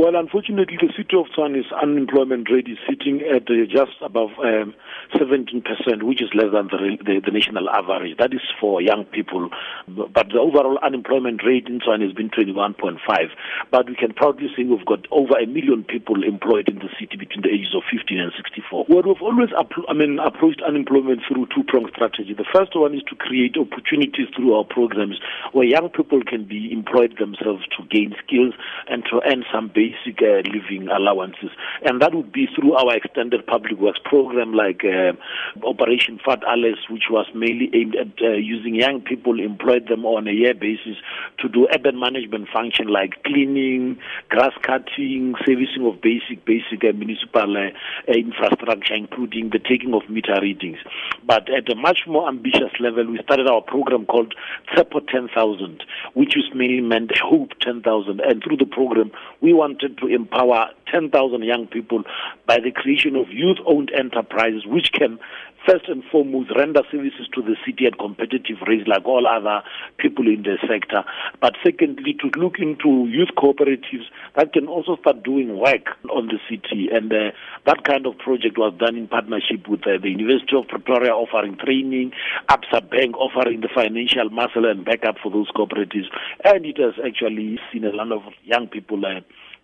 Well, unfortunately, the city of Tshwane's unemployment rate is sitting at uh, just above um, 17%, which is less than the, the, the, national average. That is for young people. But the overall unemployment rate in Tshwane has been 21.5. But we can proudly say we've got over a million people employed in the city between the ages of 15 and 64. Well, we've always I mean, approached unemployment through two-pronged strategy. The first one is to create opportunities through our programs where young people can be employed themselves to gain skills and to earn some basic uh, living allowances. And that would be through our extended public works program like uh, Operation Vat Alles, which was mainly aimed at uh, using young people, employed them on a year basis to do urban management function like cleaning, grass cutting, servicing of basic, basic uh, municipal uh, infrastructure, including the taking of meter readings. But at a much more ambitious level, we started our program called Tshepo 10,000, which is mainly meant Hope 10,000. And through the program, we wanted to empower 10,000 young people by the creation of youth-owned enterprises which can first and foremost render services to the city at competitive rates like all other people in the sector. But secondly, to look into youth cooperatives that can also start doing work on the city. And uh, that kind of project was done in partnership with uh, the University of Pretoria offering training, Absa Bank offering the financial muscle and backup for those cooperatives. And it has actually seen a lot of young people uh,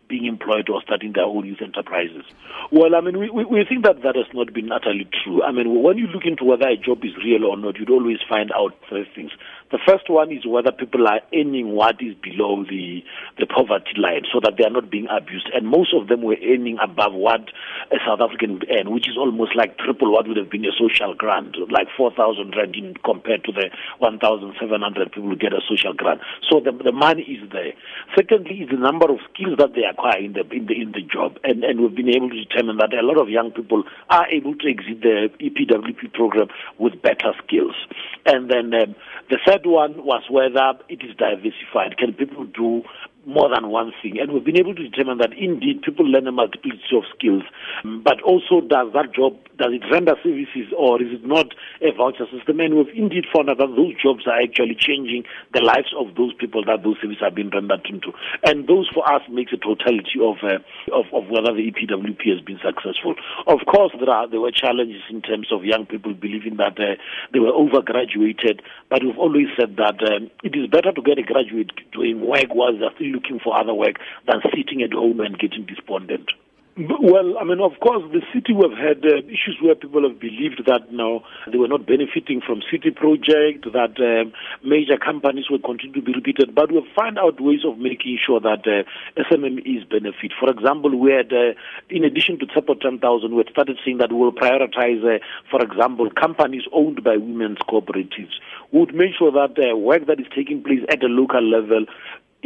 being employed or starting their own youth enterprises. Well, I mean, we, we, we think that that has not been utterly true. I mean, when you look into whether a job is real or not, you'd always find out three things. The first one is whether people are earning what is below the, the poverty line so that they are not being abused. And most of them were earning above what a South African would earn, which is almost like triple what would have been a social grant, like 4,000 rand in, compared to the 1,700 people who get a social grant. So the, the money is there. Secondly, is the number of skills that they acquire in the, in the, in the job. And, and we've been able to determine that a lot of young people are able to exit the EPWP program with better skills. And then um, the third one was whether it is diversified. Can people do more than one thing. And we've been able to determine that indeed people learn a multiplicity of skills. But also, does that job, does it render services or is it not a voucher system? And we've indeed found out that those jobs are actually changing the lives of those people that those services have been rendered into. And those for us makes a totality of, uh, of, of whether the EPWP has been successful. Of course, there are, there were challenges in terms of young people believing that uh, they were overgraduated, but we've always said that um, it is better to get a graduate doing work while they're still looking for other work than sitting at home and getting despondent. Well, I mean, of course, the city we've had uh, issues where people have believed that now they were not benefiting from city project, that um, major companies will continue to be repeated, but we'll find out ways of making sure that uh, SMMEs benefit. For example, we had, uh, in addition to Tshepo 10,000, we had started saying that we'll prioritize, uh, for example, companies owned by women's cooperatives. We would make sure that uh, work that is taking place at a local level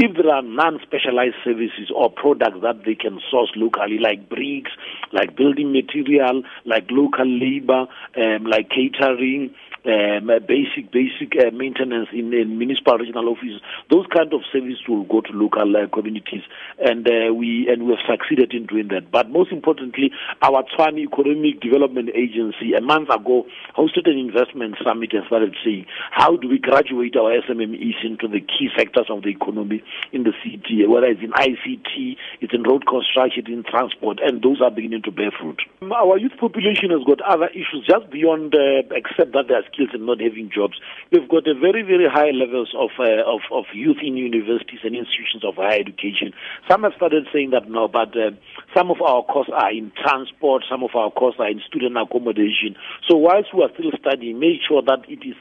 if there are non-specialized services or products that they can source locally, like bricks, like building material, like local labor, um, like catering, um, basic basic uh, maintenance in, in, municipal regional offices. Those kind of services will go to local uh, communities, and uh, we and we have succeeded in doing that. But most importantly, our Tshwane Economic Development Agency a month ago hosted an investment summit and started saying how do we graduate our SMMEs into the key sectors of the economy in the city, whether it's in ICT, it's in road construction, in transport, and those are beginning to bear fruit. Our youth population has got other issues just beyond uh, except that they are skills and not having jobs. We've got a very, very high levels of, uh, of, of youth in universities and institutions of higher education. Some have started saying that no, but uh, some of our costs are in transport, some of our costs are in student accommodation. So whilst we are still studying, make sure that it is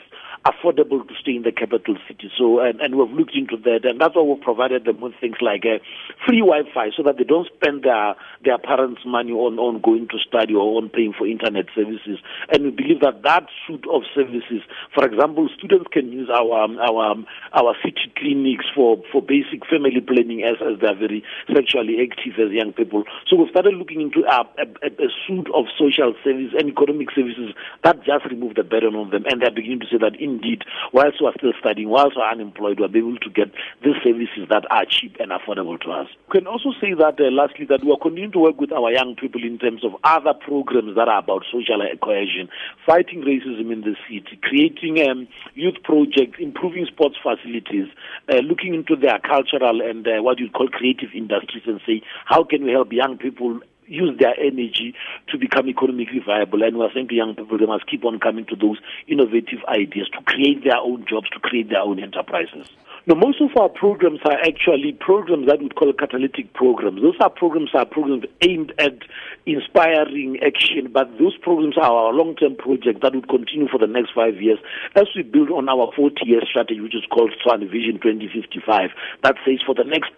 affordable to stay in the capital city. So, and, and we've looked into that, and that's why we've provided them with things like uh, free Wi-Fi, so that they don't spend their their parents' money on on going to study or on paying for internet services. And we believe that that suite of services, for example, students can use our um, our um, our city clinics for for basic family planning as as they're very sexually active as young people. So we've started looking into a, a, a suite of social services and economic services that just remove the burden on them, and they're beginning to say that. Indeed, whilst we're still studying, whilst we're unemployed, we're able to get these services that are cheap and affordable to us. We can also say that, uh, lastly, that we are continuing to work with our young people in terms of other programs that are about social cohesion, fighting racism in the city, creating um, youth projects, improving sports facilities, uh, looking into their cultural and uh, what you call creative industries and say, how can we help young people use their energy to become economically viable. And we're saying to young people they must keep on coming to those innovative ideas to create their own jobs, to create their own enterprises. Most of our programs are actually programs that we call catalytic programs. Those are programs are programs aimed at inspiring action, but those programs are our long-term projects that would continue for the next five years as we build on our 40-year strategy, which is called Tshwane Vision 2055. That says for the next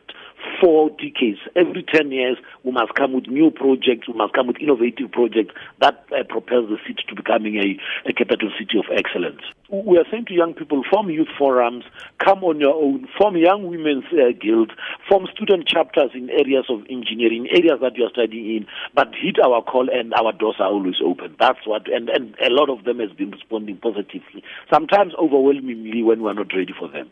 four decades. Every 10 years, we must come with new projects, we must come with innovative projects that uh, propels the city to becoming a, a capital city of excellence. We are saying to young people, form youth forums, come on your own, form young women's uh, guilds, form student chapters in areas of engineering, areas that you are studying in, but hit our call and our doors are always open. That's what, and, and a lot of them has been responding positively, sometimes overwhelmingly when we're not ready for them.